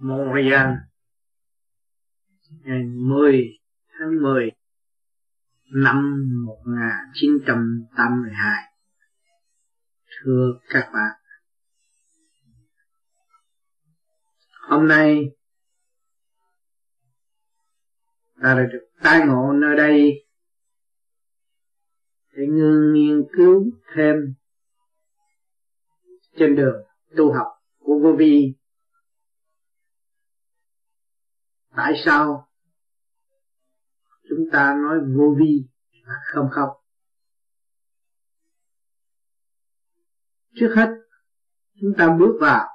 Montreal ngày 10 tháng 10 năm 1982. Thưa các bạn, hôm nay ta đã được tai ngộ nơi đây để ngưng nghiên cứu thêm trên đường tu học của vô vi tại sao chúng ta nói vô vi là không không trước hết, chúng ta bước vào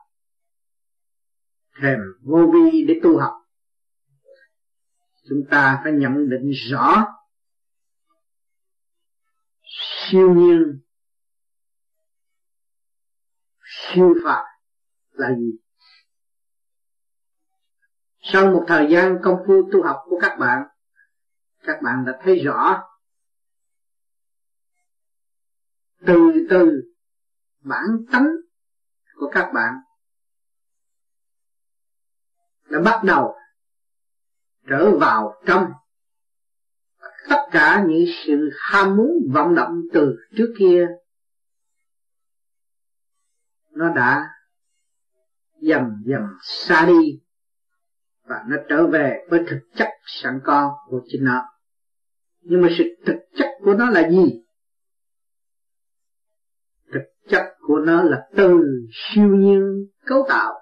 thềm vô vi để tu học. Chúng ta phải nhận định rõ siêu nhiên, siêu phạt là gì? Sau một thời gian công phu tu học của các bạn các bạn đã thấy rõ từ từ bản tánh của các bạn đã bắt đầu trở vào trong tất cả những sự ham muốn vọng động từ trước kia. Nó đã dần dần xa đi và nó trở về với thực chất sẵn có của chính nó. Nhưng mà sự thực chất của nó là gì? Thực chất của nó là từ siêu nhiên cấu tạo.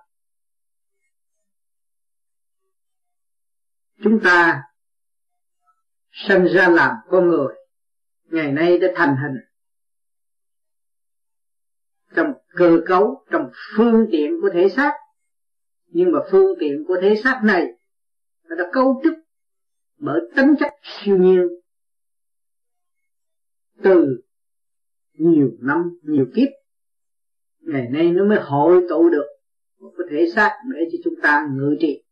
Chúng ta sinh ra làm con người, ngày nay đã thành hình. Trong cơ cấu, trong phương tiện của thể xác nhưng mà phương tiện của thế xác này nó đã cấu trúc bởi tính chất siêu nhiên từ nhiều năm, nhiều kiếp. Ngày nay nó mới hội tụ được một cái thể xác để cho chúng ta ngự trị.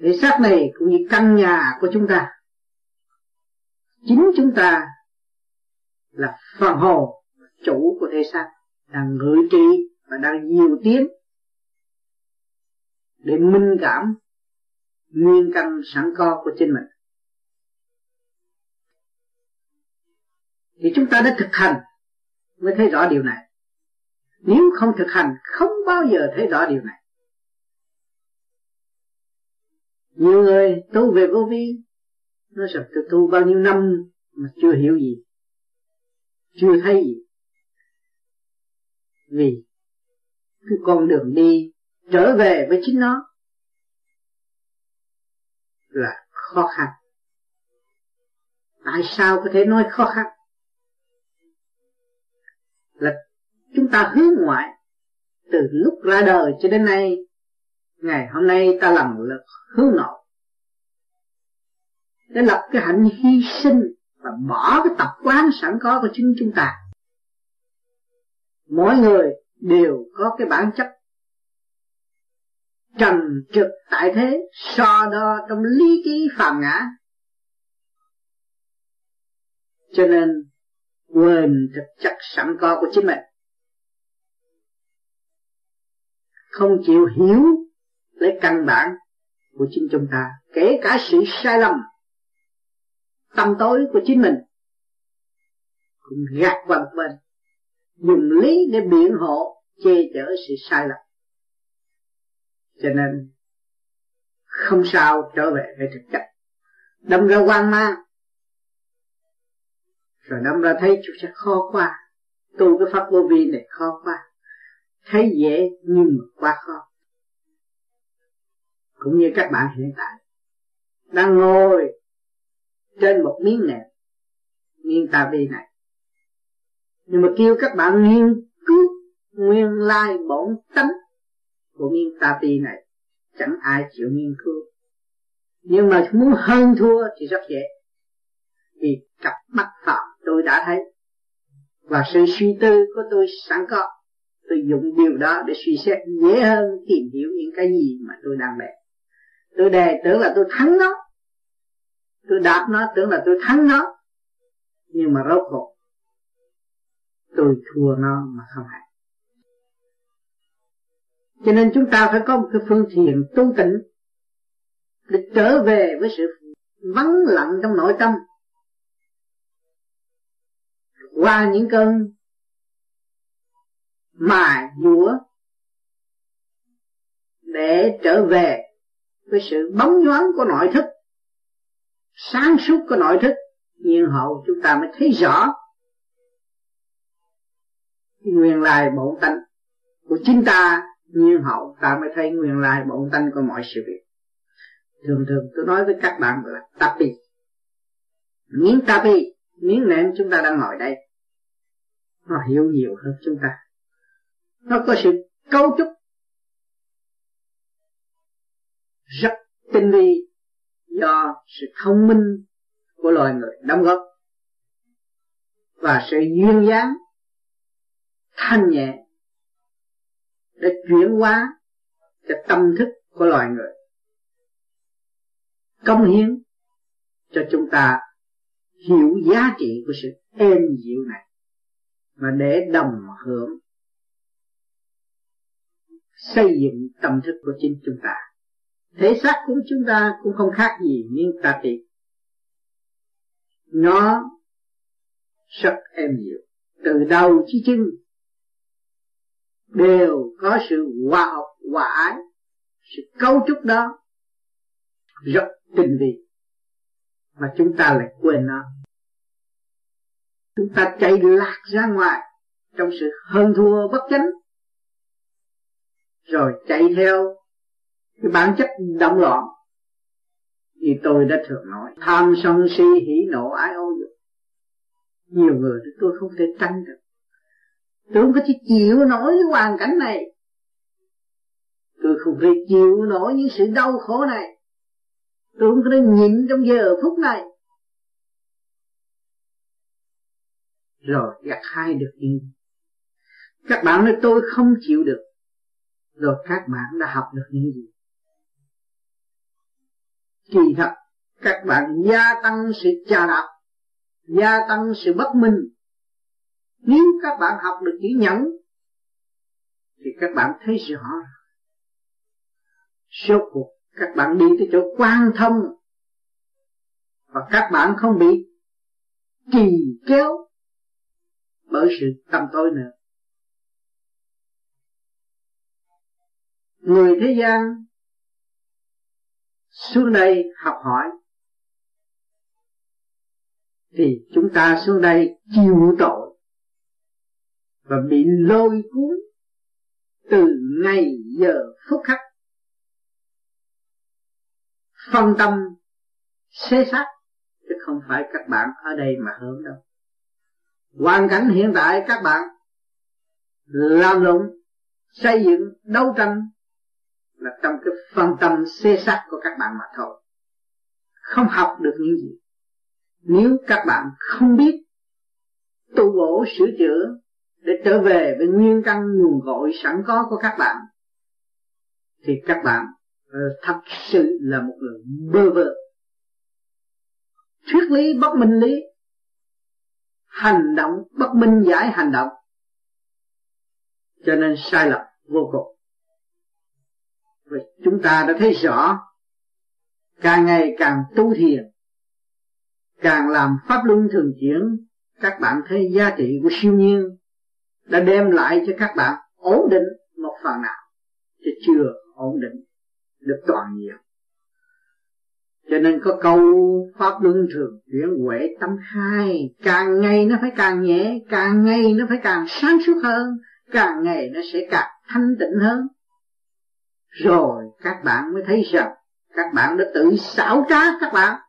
Thể xác này cũng như căn nhà của chúng ta. Chính chúng ta là phần hồn, chủ của thể xác đang ngự trị và đang nhiều tiếng. Để minh cảm nguyên căn sẵn có của chính mình. Thì chúng ta đã thực hành mới thấy rõ điều này. Nếu không thực hành, không bao giờ thấy rõ điều này. Nhiều người tu về vô vi nó rằng tu tu bao nhiêu năm mà chưa hiểu gì, chưa thấy gì. Vì cái con đường đi trở về với chính nó là khó khăn. Tại sao có thể nói khó khăn? Là chúng ta hướng ngoại từ lúc ra đời cho đến nay, ngày hôm nay ta làm lực hướng nội. Để lập cái hạnh hy sinh và bỏ cái tập quán sẵn có của chính chúng ta. Mỗi người đều có cái bản chất trần trực tại thế, so đo trong lý trí phàm ngã. Cho nên, quên thực chất sẵn có của chính mình. Không chịu hiểu lấy căn bản của chính chúng ta, kể cả sự sai lầm, tâm tối của chính mình, cũng gạt qua một bên dùng lý để biện hộ che chở sự sai lầm. Cho nên, không sao trở về với thực chất. Đâm ra quan mang. Rồi đâm ra thấy chúng sẽ khó qua. Tu cái pháp vô vi này khó qua. Thấy dễ nhưng mà quá khó. Cũng như các bạn hiện tại. Đang ngồi trên một miếng nệm, miếng ta vi này nhưng mà kêu các bạn nghiên cứu nguyên lai bổn tánh của miếng ta ti này, chẳng ai chịu nghiên cứu. Nhưng mà muốn hơn thua thì rất dễ. Vì cặp mắt phạm tôi đã thấy, và sự suy tư của tôi sẵn có. Tôi dùng điều đó để suy xét dễ hơn tìm hiểu những cái gì mà tôi đang bè tôi đề tưởng là tôi thắng nó. Tôi đạp nó tưởng là tôi thắng nó. Nhưng mà rốt cuộc tôi thua nó mà không hại. cho nên chúng ta phải có một cái phương thiền tu tịnh để trở về với sự vắng lặng trong nội tâm qua những cơn mài dũa để trở về với sự bóng nhoáng của nội thức, sáng suốt của nội thức nhiên hậu chúng ta mới thấy rõ nguyên lai bổn tánh của chính ta nhiên hậu, ta mới thấy nguyên lai bổn tánh của mọi sự việc. Thường thường tôi nói với các bạn là tapi. Miếng tapi, miếng nệm chúng ta đang ngồi đây, nó hiểu nhiều hơn chúng ta. Nó có sự cấu trúc rất tinh vi do sự thông minh của loài người đóng góp và sự duyên dáng thanh nhẹ, để chuyển hóa cho tâm thức của loài người. Công hiến cho chúng ta hiểu giá trị của sự êm dịu này, mà để đồng hưởng xây dựng tâm thức của chính chúng ta. Thể xác của chúng ta cũng không khác gì miếng ta trị nó rất êm dịu, từ đầu chí chân đều có sự hòa học hòa ái, sự cấu trúc đó rất tinh vi. Mà chúng ta lại quên nó. Chúng ta chạy lạc ra ngoài trong sự hơn thua bất chánh. Rồi chạy theo cái bản chất động loạn. Như tôi đã thường nói, tham sân si hỉ nộ ái ô dục. Nhiều người tôi không thể tránh được tôi không có thể chịu nổi cái hoàn cảnh này. Tôi không thể chịu nổi những sự đau khổ này. Tôi không có thể nhịn trong giờ phút này. Rồi, gặt hai được những các bạn nói tôi không chịu được. Rồi các bạn đã học được những gì? Kỳ thật, các bạn gia tăng sự trà đạp, gia tăng sự bất minh nếu các bạn học được chữ nhẫn, thì các bạn thấy rõ số cuộc, các bạn đi tới chỗ quan thông, và các bạn không bị kỳ kéo bởi sự tâm tối nữa. Người thế gian xuống đây học hỏi, thì chúng ta xuống đây chịu tội và bị lôi cuốn từ ngày giờ phút khắc. Phân tâm, xế xác, chứ không phải các bạn ở đây mà hưởng đâu. Hoàn cảnh hiện tại các bạn làm lụng xây dựng, đấu tranh là trong cái phân tâm xê xác của các bạn mà thôi. Không học được những gì. Nếu các bạn không biết tu bổ sửa chữa để trở về với nguyên căn nguồn cội sẵn có của các bạn, thì các bạn ờ, thật sự là một người bơ vơ. Thuyết lý bất minh lý, hành động bất minh giải hành động, cho nên sai lầm vô cùng. Và chúng ta đã thấy rõ, càng ngày càng tu thiền, càng làm pháp luân thường chuyển, các bạn thấy giá trị của siêu nhiên đã đem lại cho các bạn ổn định một phần nào, chứ chưa ổn định được toàn nhiều. cho nên có câu pháp luân thường chuyển huệ tâm hai, càng ngày nó phải càng nhẹ, càng ngày nó phải càng sáng suốt hơn, càng ngày nó sẽ càng thanh tịnh hơn. Rồi các bạn mới thấy rằng, các bạn đã tự xảo trá các bạn.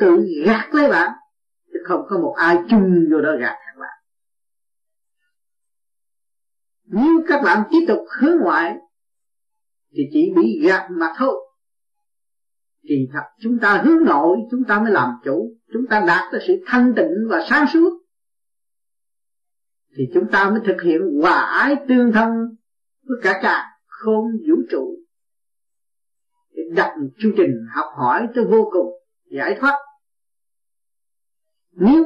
Tự gạt lấy bạn không có một ai chung vô đó gạt các bạn. Nếu các bạn tiếp tục hướng ngoại, thì chỉ bị gạt mà thôi. Kỳ thật, chúng ta hướng nội, chúng ta mới làm chủ. Chúng ta đạt tới sự thanh tịnh và sáng suốt. Thì chúng ta mới thực hiện hòa ái tương thân với cả cả không vũ trụ. Để đặt một chương trình học hỏi tới vô cùng, giải thoát nếu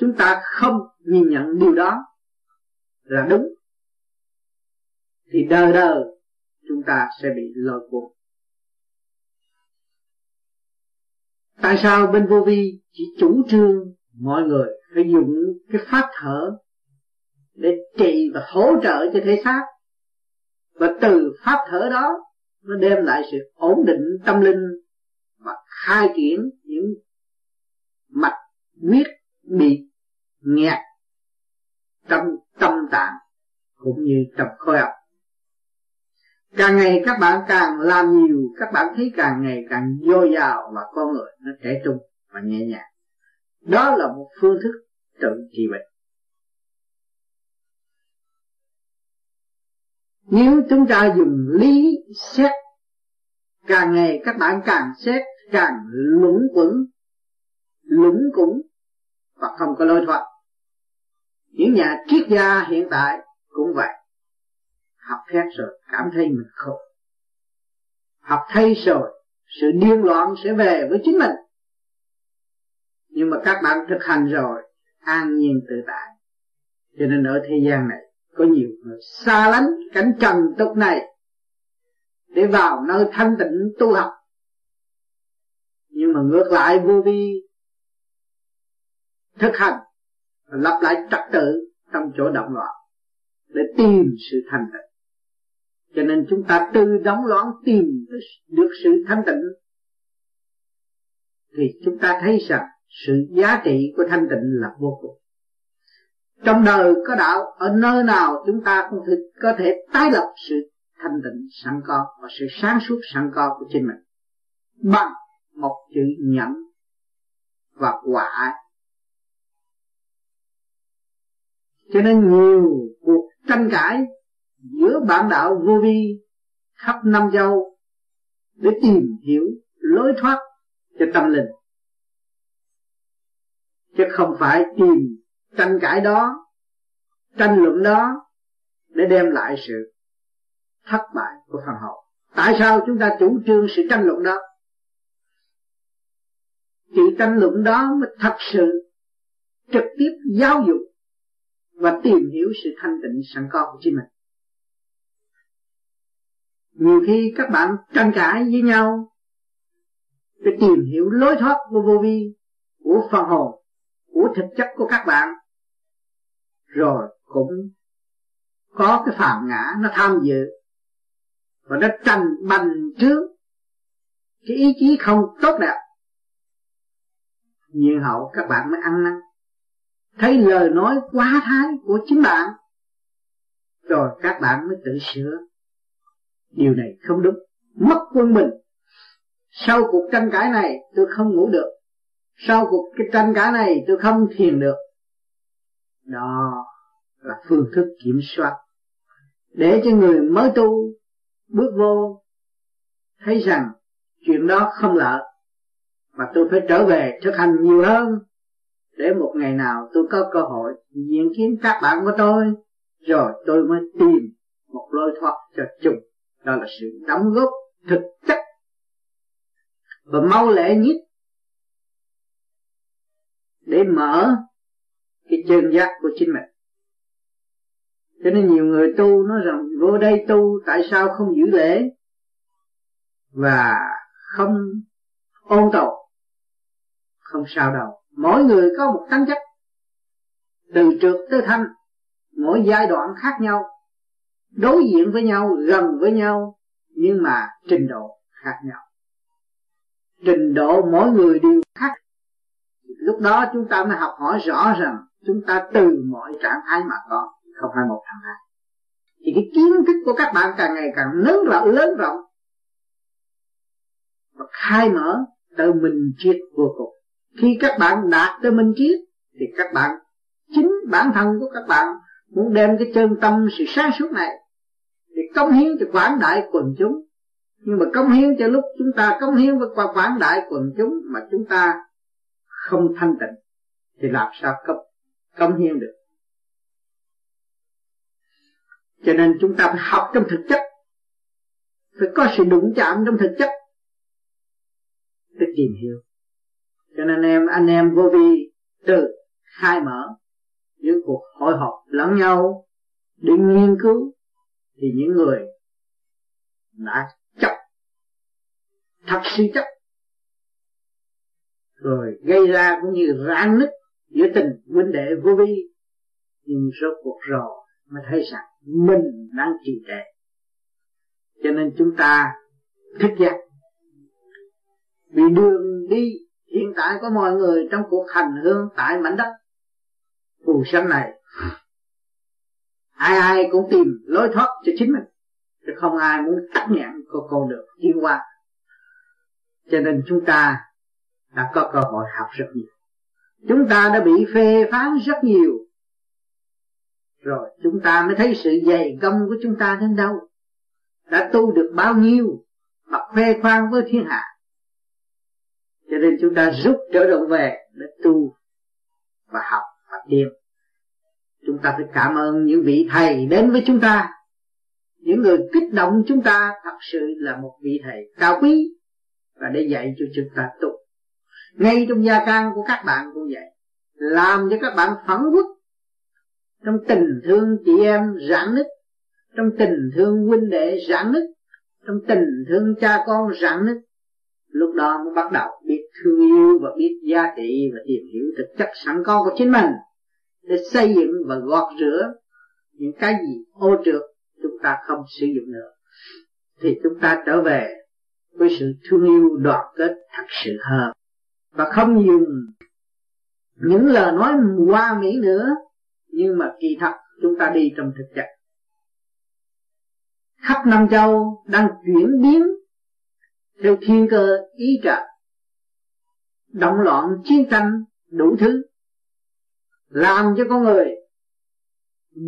chúng ta không nhìn nhận điều đó là đúng, thì đời đời chúng ta sẽ bị lôi cuốn. Tại sao bên vô vi chỉ chủ trương mọi người phải dùng cái pháp thở để trị và hỗ trợ cho thể xác? Và từ pháp thở đó, nó đem lại sự ổn định tâm linh và khai triển những mạch huyết bị nghẹt trong tâm tạng, cũng như trong khối óc. Càng ngày các bạn càng làm nhiều, các bạn thấy càng ngày càng dồi dào và con người nó trẻ trung và nhẹ nhàng. Đó là một phương thức tự trị bệnh. Nếu chúng ta dùng lý xét, càng ngày các bạn càng xét, càng lũng quẩn lũng củng và không có lối thoát. Những nhà triết gia hiện tại cũng vậy. Học hết rồi, cảm thấy mình khổ. Học thay rồi, sự điên loạn sẽ về với chính mình. Nhưng mà các bạn thực hành rồi, an nhiên tự tại. Cho nên ở thế gian này, có nhiều người xa lánh cảnh trần tục này để vào nơi thanh tịnh tu học. Nhưng mà ngược lại vô vi thực hành, lập lại trật tự trong chỗ động loạn để tìm sự thanh tịnh. Cho nên chúng ta từ đóng loạn tìm được sự thanh tịnh. Thì chúng ta thấy rằng sự giá trị của thanh tịnh là vô cùng. Trong đời có đạo, ở nơi nào chúng ta cũng thực, có thể tái lập sự thanh tịnh sẵn có và sự sáng suốt sẵn có của chính mình bằng một chữ nhẫn và quả cho nên nhiều cuộc tranh cãi giữa bạn đạo vô vi khắp năm châu để tìm hiểu, lối thoát cho tâm linh. Chứ không phải tìm tranh cãi đó, tranh luận đó để đem lại sự thất bại của phần hậu. Tại sao chúng ta chủ trương sự tranh luận đó? Chỉ tranh luận đó mới thật sự trực tiếp giáo dục và tìm hiểu sự thanh tịnh sẵn có của chính mình. Nhiều khi các bạn tranh cãi với nhau để tìm hiểu lối thoát của vô vi, của phần hồn, của thực chất của các bạn, rồi cũng có cái phạm ngã nó tham dự và nó tranh bành trước cái ý chí không tốt đẹp. Nhiên hậu các bạn mới ăn năn thấy lời nói quá thái của chính bạn, rồi các bạn mới tự sửa. Điều này không đúng. Mất quân bình. Sau cuộc tranh cãi này, tôi không ngủ được. Sau cuộc cái tranh cãi này, tôi không thiền được. Đó là phương thức kiểm soát. Để cho người mới tu bước vô, thấy rằng chuyện đó không lợi, mà tôi phải trở về thực hành nhiều hơn để một ngày nào tôi có cơ hội diện kiến các bạn của tôi, rồi tôi mới tìm một lối thoát cho chung đó là sự đóng góp thực chất và mau lẹ nhất để mở cái chân giác của chính mình. Cho nên nhiều người tu nói rằng, vô đây tu, tại sao không giữ lễ? Và không ôn tồn, không sao đâu mỗi người có một tính chất. Từ trượt tới thanh, mỗi giai đoạn khác nhau. Đối diện với nhau, gần với nhau, nhưng mà trình độ khác nhau. Trình độ mỗi người đều khác. Lúc đó chúng ta mới học hỏi rõ rằng chúng ta từ mọi trạng thái mà có, không phải một thằng hai thì cái kiến thức của các bạn càng ngày càng lớn rộng lớn rộng. Và khai mở tự mình triệt vô cùng khi các bạn đạt tới minh triết, thì các bạn, chính bản thân của các bạn muốn đem cái chân tâm, sự sáng suốt này, để cống hiến cho quảng đại quần chúng. Nhưng mà cống hiến cho lúc chúng ta cống hiến với qua quảng đại quần chúng mà chúng ta không thanh tịnh, thì làm sao cấp cống hiến được? Cho nên chúng ta phải học trong thực chất, phải có sự đụng chạm trong thực chất để tìm hiểu cho nên em, anh em vô vi từ khai mở. Những cuộc hội họp lẫn nhau để nghiên cứu, thì những người đã chấp, thật sự chấp. Rồi gây ra cũng như rạn nứt giữa tình huynh đệ vô vi, nhưng số cuộc rồi mới thấy rằng mình đang trì trệ. Cho nên chúng ta thức giác vì đường đi hiện tại có mọi người trong cuộc hành hương tại mảnh đất phù sanh này. Ai ai cũng tìm lối thoát cho chính mình, chứ không ai muốn tắt nhãn của con đường đi qua. Cho nên chúng ta đã có cơ hội học rất nhiều. Chúng ta đã bị phê phán rất nhiều. Rồi chúng ta mới thấy sự dày công của chúng ta đến đâu? Đã tu được bao nhiêu? Mà khoe khoang với thiên hạ cho nên chúng ta rút trở động về để tu và học và tìm chúng ta phải cảm ơn những vị thầy đến với chúng ta. Những người kích động chúng ta thật sự là một vị thầy cao quý và để dạy cho chúng ta tu. Ngay trong gia can của các bạn cũng vậy. Làm cho các bạn phẫn quốc. Trong tình thương chị em rạn nứt. Trong tình thương huynh đệ rạn nứt. Trong tình thương cha con rạn nứt lúc đó mới bắt đầu biết thương yêu và biết giá trị và tìm hiểu thực chất sẵn có của chính mình. Để xây dựng và gọt rửa những cái gì ô trượt, chúng ta không sử dụng nữa. Thì chúng ta trở về với sự thương yêu đoàn kết thật sự hơn. Và không dùng những lời nói hoa mỹ nữa, nhưng mà kỳ thật chúng ta đi trong thực chất. Khắp năm châu đang chuyển biến theo thiên cơ ý trời động loạn chiến tranh đủ thứ. Làm cho con người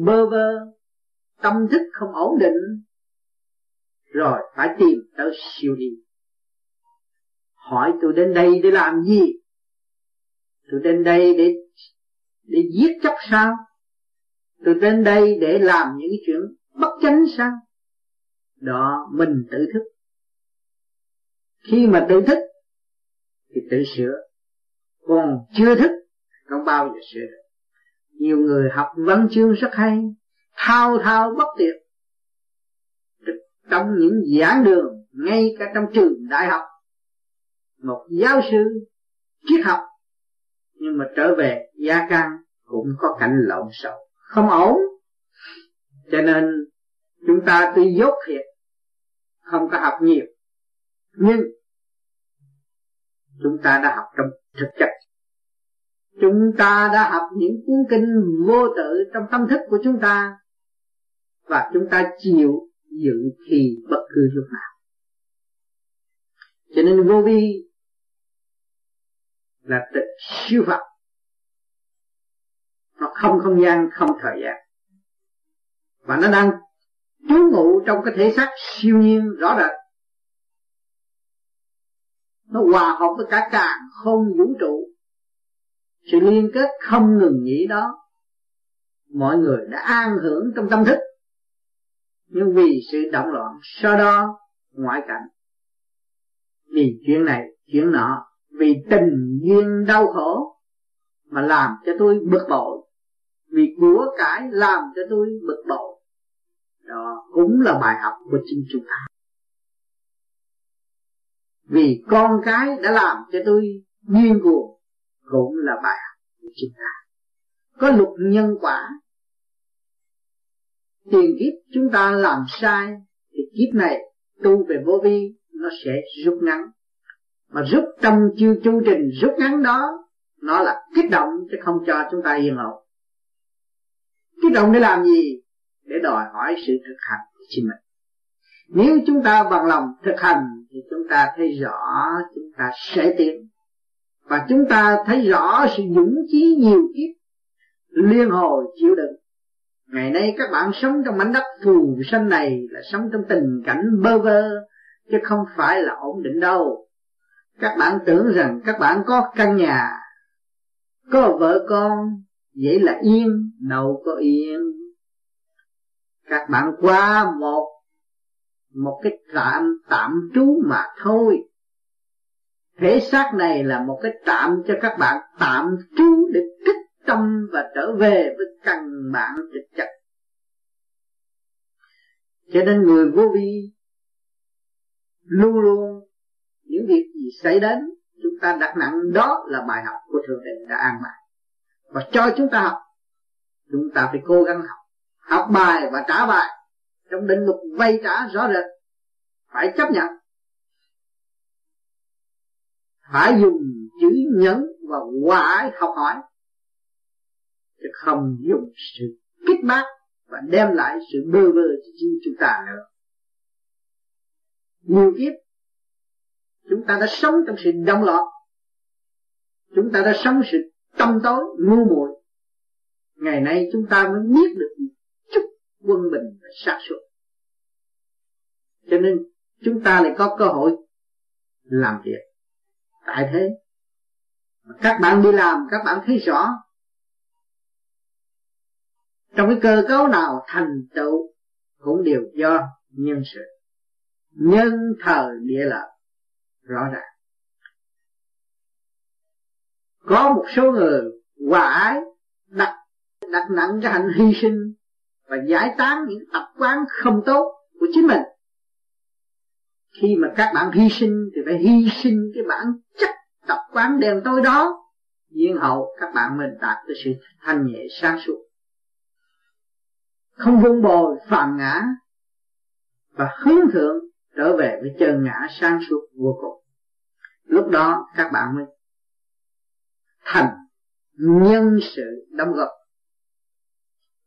bơ vơ, tâm thức không ổn định. Rồi phải tìm tới siêu đi. Hỏi tôi đến đây để làm gì? Tôi đến đây để để giết chóc sao? Tôi đến đây để làm những chuyện bất chánh sao? Đó, mình tự thức khi mà tự thức, thì tự sửa. Còn chưa thức không bao giờ sửa được. Nhiều người học văn chương rất hay, thao thao bất tuyệt trong những giảng đường, ngay cả trong trường đại học. Một giáo sư triết học, nhưng mà trở về gia căn cũng có cảnh lộn xộn, không ổn. Cho nên, chúng ta tuy dốt thiệt, không có học nhiều, nhưng chúng ta đã học trong thực chất. Chúng ta đã học những cuốn kinh vô tự trong tâm thức của chúng ta. Và chúng ta chịu dự thì bất cứ lúc nào. Cho nên vô vi là tự siêu phật nó không không gian, không thời gian. Và nó đang trú ngụ trong cái thể xác siêu nhiên, rõ rệt nó hòa hợp với cả càng không vũ trụ. Sự liên kết không ngừng nghỉ đó, mọi người đã an hưởng trong tâm thức. Nhưng vì sự động loạn sau đó ngoại cảnh. Vì chuyện này, chuyện nọ, vì tình duyên đau khổ mà làm cho tôi bực bội. Vì của cải làm cho tôi bực bội. Đó cũng là bài học của chính chúng ta vì con cái đã làm cho tôi điên cuồng, cũng là bài học của chúng ta. Có luật nhân quả. Tiền kiếp chúng ta làm sai, thì kiếp này tu về vô vi, nó sẽ rút ngắn. Mà rút trong chiêu chu trình rút ngắn đó, nó là kích động chứ không cho chúng ta yên ổn kích động để làm gì? Để đòi hỏi sự thực hành của chính mình. Nếu chúng ta bằng lòng thực hành thì chúng ta thấy rõ, chúng ta sẽ tiến. Và chúng ta thấy rõ sự dũng chí nhiều kiếp, liên hồi chịu đựng. Ngày nay các bạn sống trong mảnh đất phù sanh này là sống trong tình cảnh bơ vơ, chứ không phải là ổn định đâu. Các bạn tưởng rằng các bạn có căn nhà, có vợ con, vậy là yên, đâu có yên. Các bạn qua một một cái tạm tạm trú mà thôi. Thể xác này là một cái tạm cho các bạn tạm trú để kích tâm và trở về với căn bản thực chất. Cho nên người vô vi luôn luôn những việc gì xảy đến, chúng ta đặt nặng, đó là bài học của thượng đế đã an bài. Và cho chúng ta học, chúng ta phải cố gắng học. Học bài và trả bài trong định luật vay trả rõ rệt, phải chấp nhận. Phải dùng chữ nhẫn và quả học hỏi, chứ không dùng sự kích bác và đem lại sự bơ vơ cho chính chúng ta nữa. Nhiều kiếp, chúng ta đã sống trong sự đông loạn, chúng ta đã sống sự tâm tối, ngu muội. Ngày nay chúng ta mới biết được quân bình và sát xuất cho nên, chúng ta lại có cơ hội làm việc tại thế. Các bạn đi làm, các bạn thấy rõ. Trong cái cơ cấu nào thành tựu cũng đều do nhân sự. Nhân thời địa lợi, rõ ràng. Có một số người hòa ái, đặt đặt nặng cái hành hy sinh và giải tán những tập quán không tốt của chính mình. Khi mà các bạn hy sinh thì phải hy sinh cái bản chất tập quán đen tối đó. Nhiên hậu các bạn mình đạt tới sự thanh nhẹ sáng suốt. Không vun bồi phạm ngã và hướng thượng trở về với chân ngã sáng suốt vô cùng. Lúc đó các bạn mới thành nhân sự đóng góp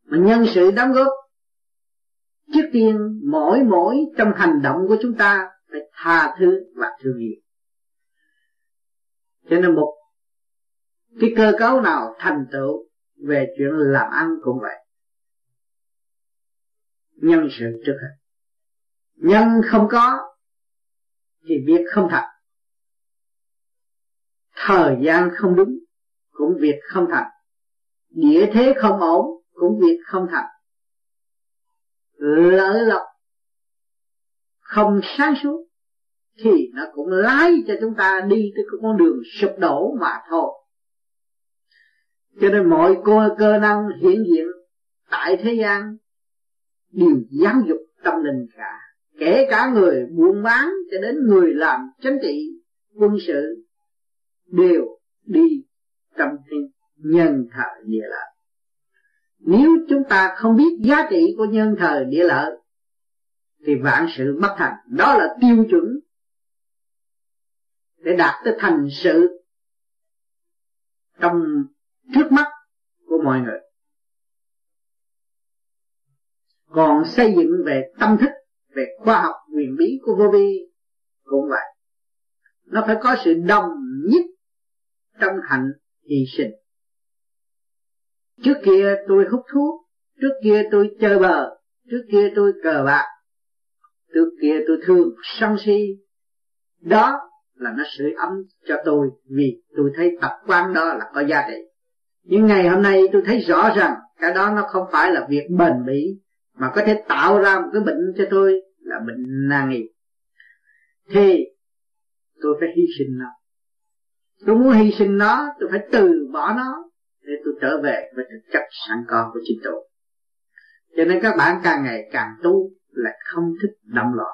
mà nhân sự đóng góp. Trước tiên, mỗi mỗi trong hành động của chúng ta phải tha thứ và thương yêu. Cho nên một cái cơ cấu nào thành tựu về chuyện làm ăn cũng vậy. Nhân sự trước hết. Nhân không có thì việc không thành. Thời gian không đúng cũng việc không thành. Địa thế không ổn cũng việc không thật. Lợi lộc không sáng suốt thì nó cũng lái cho chúng ta đi tới cái con đường sụp đổ mà thôi. Cho nên mọi cơ cơ năng hiện diện tại thế gian đều giáo dục tâm linh cả kể cả người buôn bán cho đến người làm chính trị, quân sự đều đi trong linh nhân thời địa lợi nếu chúng ta không biết giá trị của nhân thời địa lợi, thì vạn sự bất thành. Đó là tiêu chuẩn để đạt tới thành sự trong trước mắt của mọi người. Còn xây dựng về tâm thức, về khoa học quyền bí của vô vi cũng vậy. Nó phải có sự đồng nhất trong hạnh hy sinh trước kia tôi hút thuốc, trước kia tôi chơi bờ trước kia tôi cờ bạc, trước kia tôi thương sân si. Đó là nó sưởi ấm cho tôi vì tôi thấy tập quán đó là có giá trị. Nhưng ngày hôm nay tôi thấy rõ rằng cái đó nó không phải là việc bền bỉ, mà có thể tạo ra một cái bệnh cho tôi là bệnh nan y. Thì tôi phải hy sinh nó. Tôi muốn hy sinh nó, tôi phải từ bỏ nó để tôi trở về với thực chất sẵn có của chính tôi. Cho nên các bạn càng ngày càng tu là không thích động loạn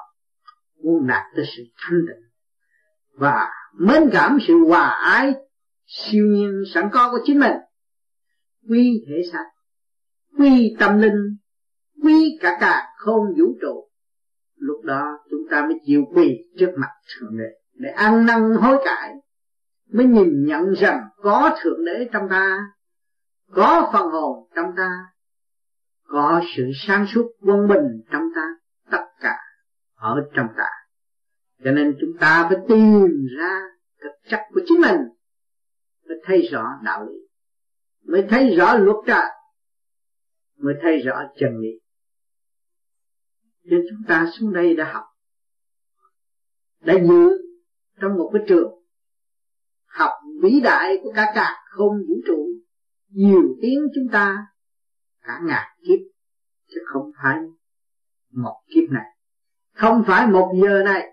muốn đạt tới sự thanh tịnh. Và mến cảm sự hòa ái, siêu nhiên sẵn có của chính mình. Quy thể xác, quy tâm linh, quy cả cả không vũ trụ. Lúc đó chúng ta mới chịu quỳ trước mặt thượng đế để ăn năn hối cải, mới nhìn nhận rằng có thượng đế trong ta có phần hồn trong ta, có sự sáng suốt quân bình trong ta, tất cả ở trong ta. Cho nên chúng ta phải tìm ra thực chất của chính mình, mới thấy rõ đạo lý, mới thấy rõ luật trời mới thấy rõ chân lý. Cho chúng ta xuống đây đã học, đã giữ trong một cái trường, học vĩ đại của cả cả không vũ trụ nhiều tiếng chúng ta cả ngàn kiếp, chứ không phải một kiếp này. Không phải một giờ này.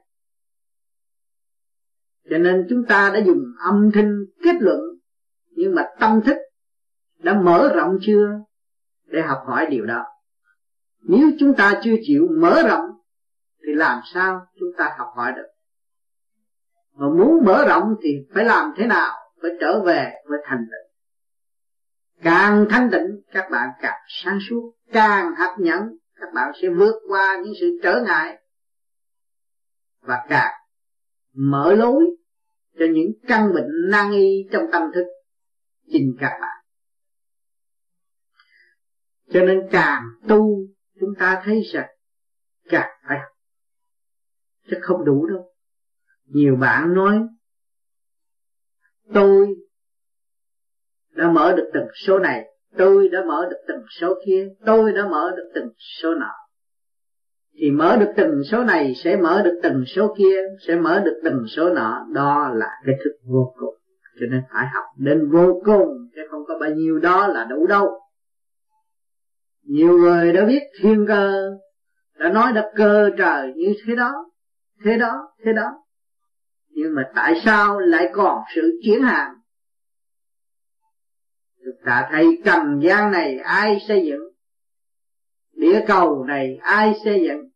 Cho nên chúng ta đã dùng âm thanh kết luận, nhưng mà tâm thức đã mở rộng chưa để học hỏi điều đó. Nếu chúng ta chưa chịu mở rộng, thì làm sao chúng ta học hỏi được? Mà muốn mở rộng thì phải làm thế nào? Phải trở về với thành tựu càng thanh tịnh, các bạn càng sáng suốt, càng hấp nhẫn các bạn sẽ vượt qua những sự trở ngại và càng mở lối cho những căn bệnh nan y trong tâm thức chính các bạn. Cho nên càng tu, chúng ta thấy rằng càng phải học chứ không đủ đâu. Nhiều bạn nói, tôi đã mở được từng số này, tôi đã mở được từng số kia, tôi đã mở được từng số nọ. Thì mở được từng số này sẽ mở được từng số kia, sẽ mở được từng số nọ. Đó là cái thức vô cùng. Cho nên phải học đến vô cùng, chứ không có bao nhiêu đó là đủ đâu. Nhiều người đã biết thiên cơ, đã nói đã cơ trời như thế đó thế đó thế đó. Nhưng mà tại sao lại còn sự chuyển hàng? Chúng ta thấy trần gian này ai xây dựng? Địa cầu này ai xây dựng?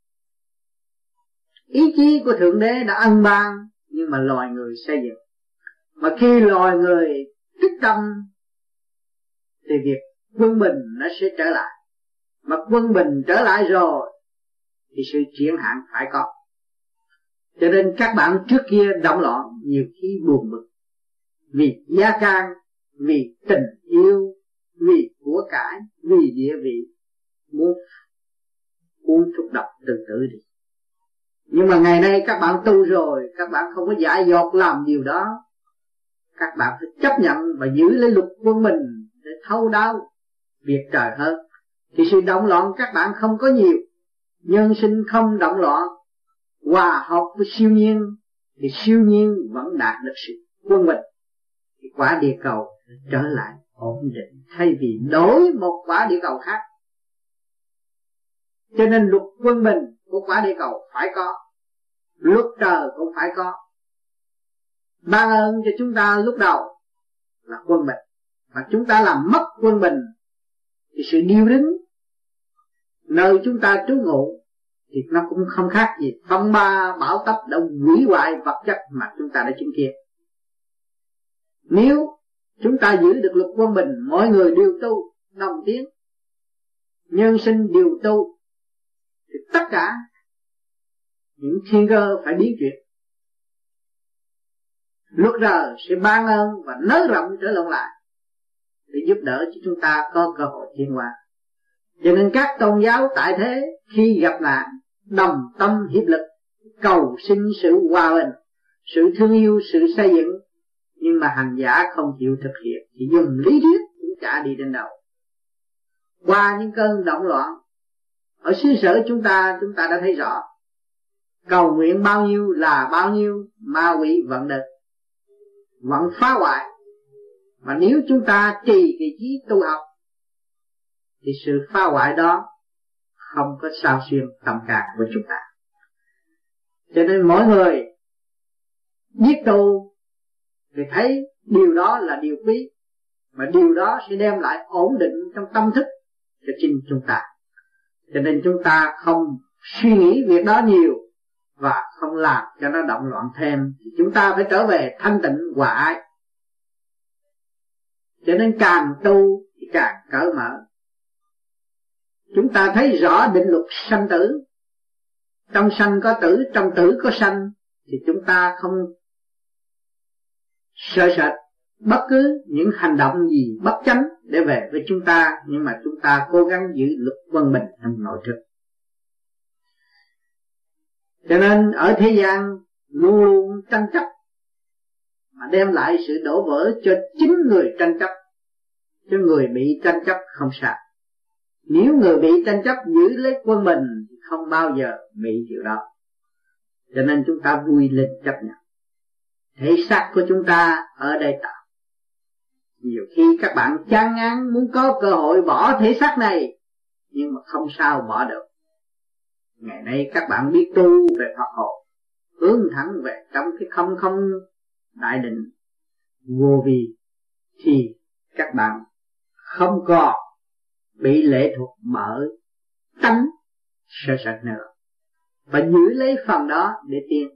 Ý chí của thượng đế đã ân ban, nhưng mà loài người xây dựng. Mà khi loài người tích tâm, thì việc quân bình nó sẽ trở lại. Mà quân bình trở lại rồi, thì sự chuyển hạn phải có. Cho nên các bạn trước kia động loạn, nhiều khi buồn bực. Vì gia can vì tình yêu, vì của cải vì địa vị. Muốn uống thuốc độc từ tử đi. Nhưng mà ngày nay các bạn tu rồi, các bạn không có giải dột làm điều đó. Các bạn phải chấp nhận và giữ lấy luật của mình để thâu đau việc trời hơn. Thì sự động loạn các bạn không có nhiều, nhân sinh không động loạn. Hòa hợp với siêu nhiên, thì siêu nhiên vẫn đạt được sự quân bình. Thì quả địa cầu trở lại ổn định. Thay vì đổi một quả địa cầu khác. Cho nên luật quân bình của quả địa cầu phải có, luật trời cũng phải có. Ban ơn cho chúng ta lúc đầu là quân bình. Mà chúng ta làm mất quân bình thì sự điêu đứng, nơi chúng ta trú ngụ thì nó cũng không khác gì phong ba bão tấp đã hủy hoại, vật chất mà chúng ta đã chứng kiến. Nếu chúng ta giữ được luật quân bình, mọi người đều tu, đồng tiếng nhân sinh đều tu, thì tất cả những thiên cơ phải biến chuyển luật giờ sẽ ban ơn và nới rộng trở lộn lại để giúp đỡ cho chúng ta có cơ hội thiên hóa cho nên các tôn giáo tại thế khi gặp nạn, đồng tâm hiệp lực, cầu xin sự hòa bình, sự thương yêu, sự xây dựng nhưng mà hành giả không chịu thực hiện, thì dùng lý thuyết cũng chả đi đến đầu qua những cơn động loạn, ở xứ sở chúng ta chúng ta đã thấy rõ. Cầu nguyện bao nhiêu là bao nhiêu, ma quỷ vận được. Vẫn phá hoại. Mà nếu chúng ta trì vị trí tu học, thì sự phá hoại đó không có sao xuyên tâm cạc của chúng ta. Cho nên mỗi người biết tu thì thấy điều đó là điều quý, mà điều đó sẽ đem lại ổn định trong tâm thức cho chính chúng ta. Cho nên chúng ta không suy nghĩ việc đó nhiều và không làm cho nó động loạn thêm, thì chúng ta phải trở về thanh tịnh, hòa ái. Cho nên càng tu thì càng cởi mở. Chúng ta thấy rõ định luật sanh tử. Trong sanh có tử, trong tử có sanh, thì chúng ta không sợ sệt bất cứ những hành động gì bất chánh để về với chúng ta, nhưng mà chúng ta cố gắng giữ luật quân bình trong nội thực. Cho nên ở thế gian luôn luôn tranh chấp, mà đem lại sự đổ vỡ cho chính người tranh chấp, cho người bị tranh chấp không sao. Nếu người bị tranh chấp giữ lấy quân mình không bao giờ bị chịu đó. Cho nên chúng ta vui lên chấp nhận thể xác của chúng ta ở đây tạo. Nhiều khi các bạn chán ngán muốn có cơ hội bỏ thể xác này, nhưng mà không sao bỏ được. Ngày nay các bạn biết tu về Phật hộ hướng thẳng về trong cái không không đại định. Vô vi thì các bạn không còn bị lệ thuộc mở tánh sợ sệt nữa. Và giữ lấy phần đó để tiên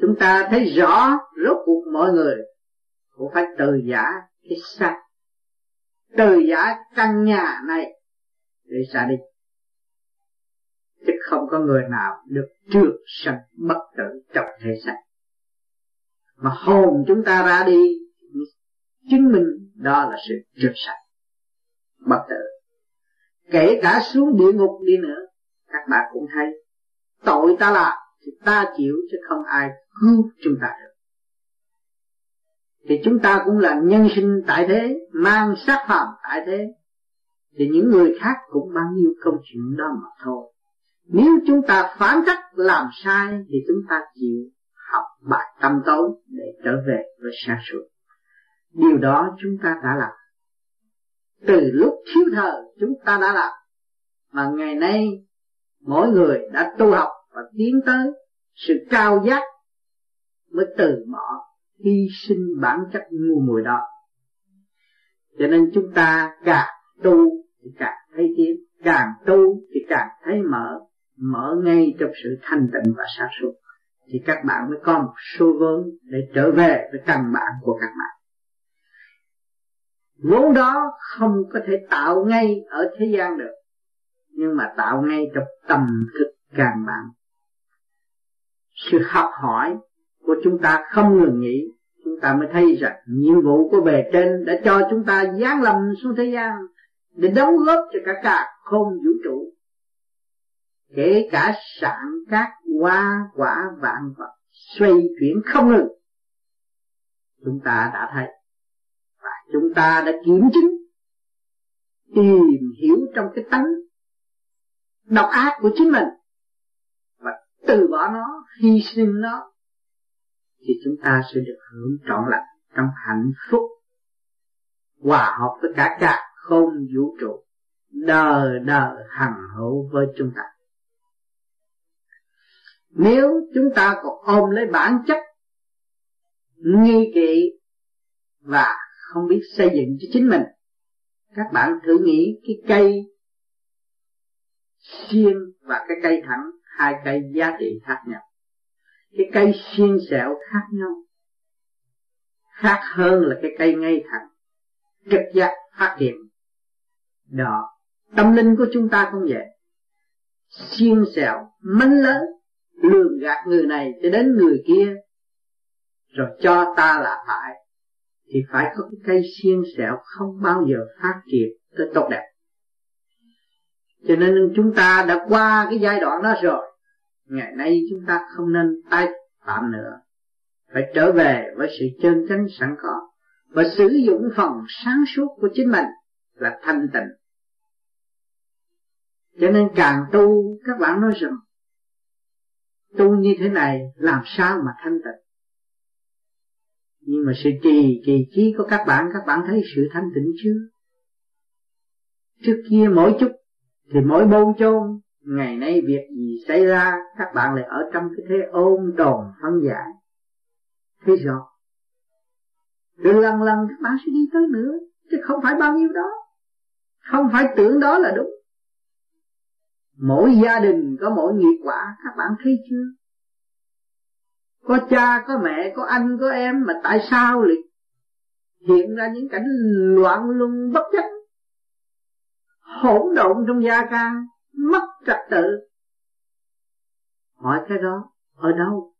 chúng ta thấy rõ rốt cuộc mọi người cũng phải từ giả cái xác. Từ giả căn nhà này để ra đi. Chứ không có người nào được trượt sạch bất tử trong thế xác mà hồn chúng ta ra đi, chứng minh đó là sự trượt sạch bất tử. Kể cả xuống địa ngục đi nữa, các bạn cũng thấy tội ta làm thì ta chịu chứ không ai cứu chúng ta được. Thì chúng ta cũng là nhân sinh tại thế, mang sát phạm tại thế. Thì những người khác cũng bao nhiêu câu chuyện đó mà thôi. Nếu chúng ta phán cách làm sai, thì chúng ta chịu học bài tâm tối để trở về với sáng suốt. Điều đó chúng ta đã làm. Từ lúc thiếu thờ chúng ta đã làm. Mà ngày nay, mỗi người đã tu học và tiến tới sự cao giác mới từ bỏ hy sinh bản chất ngu muội đó. Cho nên chúng ta càng tu thì càng thấy tiến càng tu thì càng thấy mở mở ngay trong sự thanh tịnh và sáng suốt. Thì các bạn mới có một số vốn để trở về với căn bản của các bạn. Vốn đó không có thể tạo ngay ở thế gian được, nhưng mà tạo ngay trong tâm thức càng bạn sự học hỏi của chúng ta không ngừng nghỉ. Chúng ta mới thấy rằng nhiệm vụ của bề trên đã cho chúng ta giáng lâm xuống thế gian để đóng góp cho cả cả không vũ trụ, kể cả sản các hoa, quả, vạn vật xoay chuyển không ngừng. Chúng ta đã thấy và chúng ta đã kiểm chứng, tìm hiểu trong cái tánh độc ác của chính mình từ bỏ nó, hy sinh nó, thì chúng ta sẽ được hưởng trọn lành trong hạnh phúc. Hòa hợp với cả cả không vũ trụ đời đời hằng hữu với chúng ta. Nếu chúng ta còn ôm lấy bản chất nghi kỵ và không biết xây dựng cho chính mình, các bạn thử nghĩ cái cây xiên và cái cây thẳng hai cây giá trị khác nhau. Cái cây xiên xẹo khác nhau. Khác hơn là cái cây ngay thẳng. Trực giác phát hiện. Đó, tâm linh của chúng ta cũng vậy. Xiên xẹo mánh lớn, lường gạt người này cho đến người kia. Rồi cho ta là phải, thì phải có cái cây xiên xẹo không bao giờ phát triển tới tốt đẹp. Cho nên chúng ta đã qua cái giai đoạn đó rồi ngày nay chúng ta không nên tái phạm nữa. Phải trở về với sự chân chánh sẵn có và sử dụng phần sáng suốt của chính mình là thanh tịnh. Cho nên càng tu, các bạn nói rằng, tu như thế này làm sao mà thanh tịnh? Nhưng mà sự trì trì trí của các bạn các bạn thấy sự thanh tịnh chưa? Trước kia mỗi chút thì mỗi bôn chôn ngày nay việc gì xảy ra, các bạn lại ở trong cái thế ôm đồn phân giải. Thấy rõ rồi lần lần các bạn sẽ đi tới nữa, chứ không phải bao nhiêu đó. Không phải tưởng đó là đúng. Mỗi gia đình có mỗi nghiệp quả, các bạn thấy chưa? Có cha, có mẹ, có anh, có em, mà tại sao lại hiện ra những cảnh loạn luân bất chánh hỗn độn trong gia can? Mất trật tự. Hỏi cái đó ở đâu?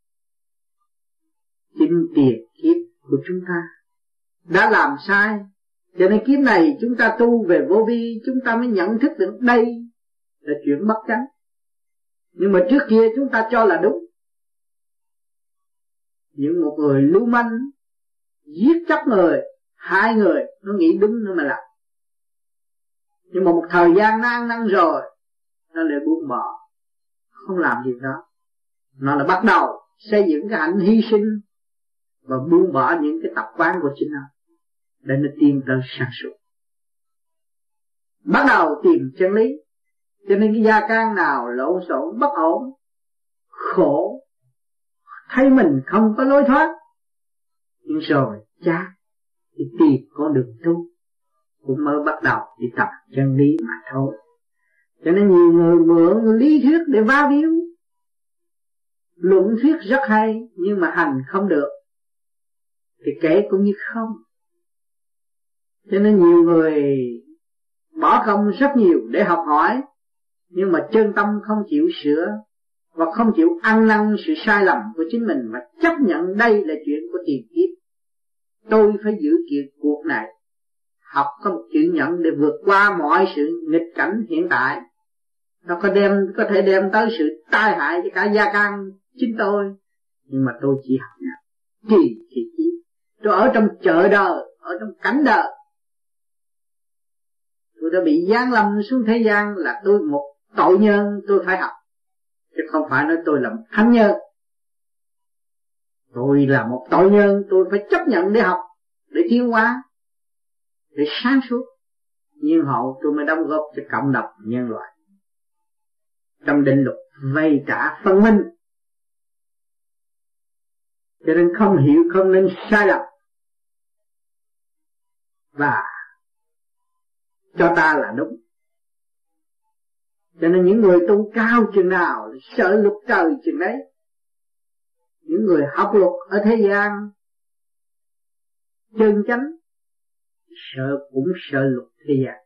Chính tiền kiếp của chúng ta. Đã làm sai, cho nên kiếp này chúng ta tu về vô vi, chúng ta mới nhận thức được đây là chuyện bất chánh. Nhưng mà trước kia chúng ta cho là đúng. Những một người lưu manh, giết chóc người hai người, nó nghĩ đúng nữa mà làm. Nhưng mà một thời gian nó ăn năn rồi nó lại buông bỏ. Không làm gì đó. Nó là bắt đầu xây dựng cái hạnh hy sinh và buông bỏ những cái tập quán của chính nó để nó tiến tới sáng suốt. Bắt đầu tìm chân lý. Cho nên cái gia can nào lộn xộn, bất ổn, khổ, thấy mình không có lối thoát, nhưng rồi cha thì tìm con đường tu. Cũng mới bắt đầu đi tập chân lý mà thôi cho nên nhiều người mượn lý thuyết để va víu. Luận thuyết rất hay, nhưng mà hành không được. Thì kể cũng như không. Cho nên nhiều người bỏ công rất nhiều để học hỏi, nhưng mà chân tâm không chịu sửa và không chịu ăn năn sự sai lầm của chính mình mà chấp nhận đây là chuyện của tiền kiếp. Tôi phải giữ kiện cuộc này. Học có một chữ nhận để vượt qua mọi sự nghịch cảnh hiện tại nó có đem, có thể đem tới sự tai hại cho cả gia can chính tôi. Nhưng mà tôi chỉ học nhận kỳ thì chỉ tôi ở trong chợ đời, ở trong cảnh đời. Tôi đã bị giáng lâm xuống thế gian là tôi một tội nhân, tôi phải học. Chứ không phải nói tôi là một thánh nhân. Tôi là một tội nhân, tôi phải chấp nhận để học, để tiến hóa, để sáng suốt. Nhiên hậu tôi mới đóng góp cho cộng đồng nhân loại trong định luật vay trả phân minh. Cho nên không hiểu, không nên sai lầm. Và cho ta là đúng. Cho nên những người tu cao chừng nào sợ luật trời chừng đấy, những người học luật ở thế gian, chân chánh, sợ cũng sợ luật thế gian.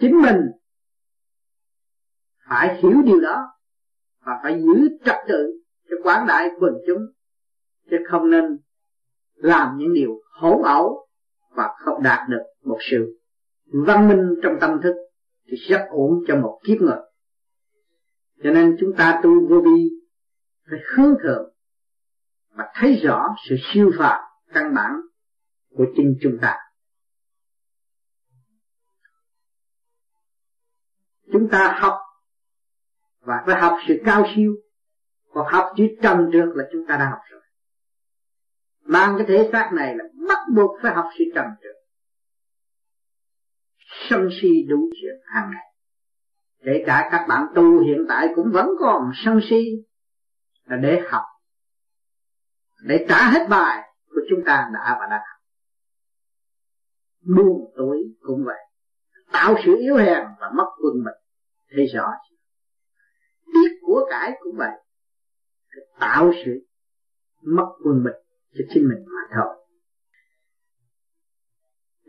Chính mình phải hiểu điều đó và phải giữ trật tự cho quán đại quần chúng, chứ không nên làm những điều hỗn ẩu và không đạt được một sự văn minh trong tâm thức thì rất ổn cho một kiếp người. Cho nên chúng ta tu vô vi phải hướng thượng và thấy rõ sự siêu phàm căn bản của chính chúng ta. Chúng ta học và phải học sự cao siêu. Còn học chữ trầm trượt là chúng ta đã học rồi. Mang cái thể xác này là bắt buộc phải học sự trầm trượt. Sân si đủ chuyện hàng ngày. Kể cả các bạn tu hiện tại cũng vẫn còn sân si là để học. Để trả hết bài của chúng ta đã và đang học. Buông tối cũng vậy. Tạo sự yếu hèn và mất quân mình thấy rõ tiếc của cải của vậy tạo sự mất quân bình cho chính mình mà thôi.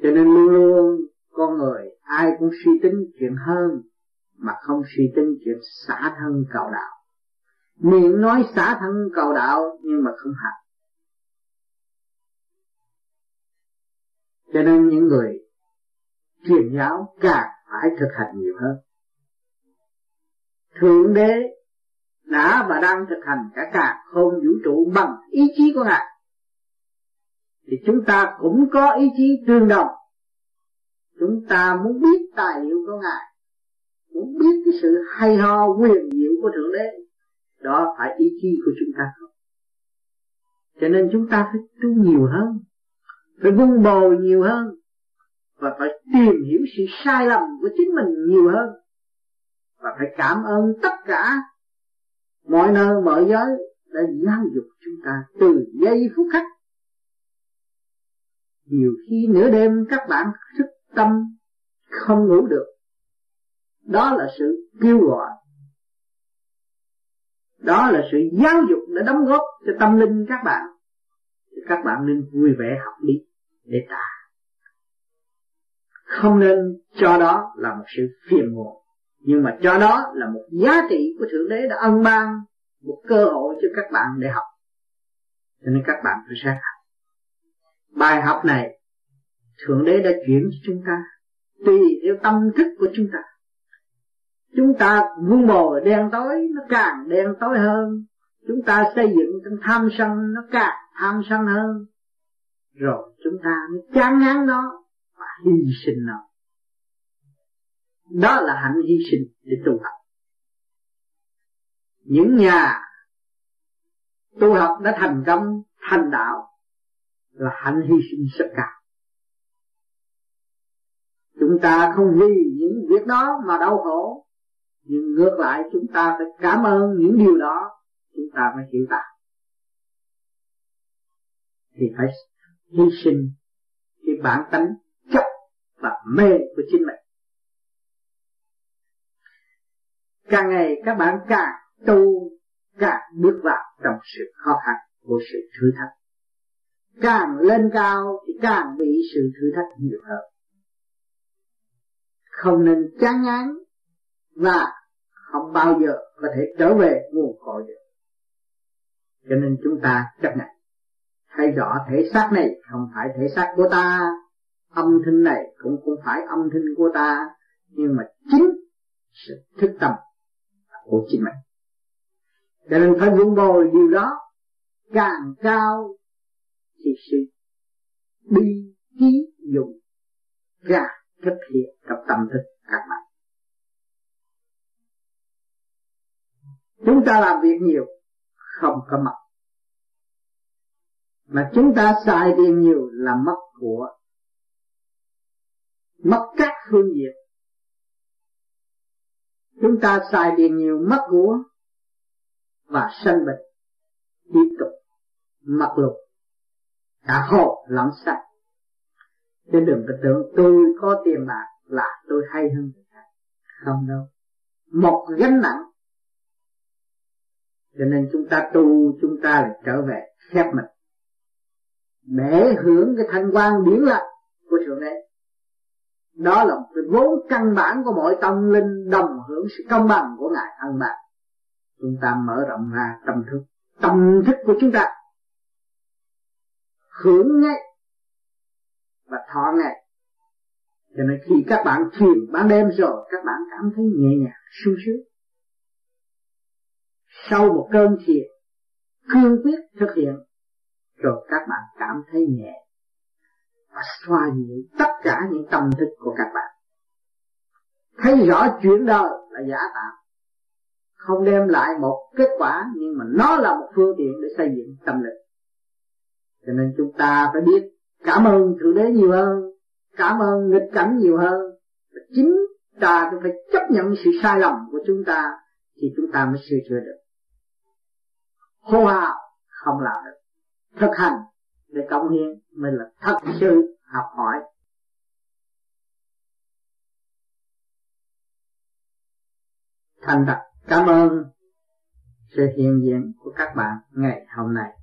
Cho nên luôn luôn con người ai cũng suy tính chuyện hơn mà không suy tính chuyện xả thân cầu đạo. Miệng nói xả thân cầu đạo nhưng mà không hành. Cho nên những người truyền giáo càng phải thực hành nhiều hơn thượng đế đã và đang thực hành cả cả không vũ trụ bằng ý chí của ngài. Thì chúng ta cũng có ý chí tương đồng. Chúng ta muốn biết tài liệu của ngài, muốn biết cái sự hay ho, quyền diệu của thượng đế, đó phải ý chí của chúng ta. Cho nên chúng ta phải tu nhiều hơn, phải vun bồi nhiều hơn, và phải tìm hiểu sự sai lầm của chính mình nhiều hơn và phải cảm ơn tất cả mọi nơi, mọi giới đã giáo dục chúng ta từ giây phút khắc. Nhiều khi nửa đêm các bạn thức tâm không ngủ được. Đó là sự kêu gọi. Đó là sự giáo dục để đóng góp cho tâm linh các bạn. Thì các bạn nên vui vẻ học đi để ta. Không nên cho đó là một sự phiền muộn nhưng mà cho đó là một giá trị của thượng đế đã ân ban một cơ hội cho các bạn để học. Cho nên các bạn phải sáng học. Bài học này, thượng đế đã chuyển cho chúng ta, tùy theo tâm thức của chúng ta. Chúng ta vun bồi đen tối, nó càng đen tối hơn. Chúng ta xây dựng trong tham sân, nó càng tham sân hơn. Rồi chúng ta mới chán ngán nó và hy sinh nó đó là hạnh hy sinh để tu học. Những nhà tu học đã thành công, thành đạo là hạnh hy sinh rất cao. Chúng ta không vì những việc đó mà đau khổ, nhưng ngược lại chúng ta phải cảm ơn những điều đó, chúng ta phải hiểu ta. Thì phải hy sinh cái bản tánh chấp và mê của chính mình. Càng ngày các bạn càng tu, càng bước vào trong sự khó khăn của sự thử thách. Càng lên cao thì càng bị sự thử thách nhiều hơn. Không nên chán ngán và không bao giờ có thể trở về nguồn cội được. Cho nên chúng ta chấp nhận. Thấy rõ thể xác này không phải thể xác của ta, âm thanh này cũng không phải âm thanh của ta, nhưng mà chính sự thức tâm của chính mình. Cho nên phải vun bồi điều đó. Càng cao thì sự bi trí dụng ra thực hiện trong tâm thức càng mạnh. chúng ta làm việc nhiều, không có mặt mà chúng ta xài tiền nhiều là mất của, mất các phương diện chúng ta xài tiền nhiều mất của và sân bệnh. Tiếp tục. Mặc lục. Cả hồ lẫn sạch trên đừng có tưởng tôi có tiền bạc là tôi hay hơn người khác. Không đâu. Một gánh nặng. Cho nên chúng ta tu, chúng ta lại trở về khép mình. Để hưởng cái thanh quan điển lại của thượng đế đó là một cái vốn căn bản của mọi tâm linh đồng hưởng sự công bằng của ngài ăn bạc. Chúng ta mở rộng ra tâm thức tâm thức của chúng ta. Hưởng ngay và thọ ngay. Cho nên khi các bạn thiền ban đêm rồi, các bạn cảm thấy nhẹ nhàng, sung sướng. Sau một cơn thiền, cương quyết thực hiện, rồi các bạn cảm thấy nhẹ và xoa dịu tất cả những tâm thức của các bạn. Thấy rõ chuyện đời là giả tạm không đem lại một kết quả, nhưng mà nó là một phương tiện để xây dựng tâm lực. cho nên chúng ta phải biết cảm ơn thượng đế nhiều hơn, cảm ơn nghịch cảnh nhiều hơn. Và chính ta cũng phải chấp nhận sự sai lầm của chúng ta thì chúng ta mới sửa chữa được. Hô hào không làm được. Thực hành để cống hiến mới là thật sự học hỏi. Thành thật, cảm ơn sự hiện diện của các bạn ngày hôm nay.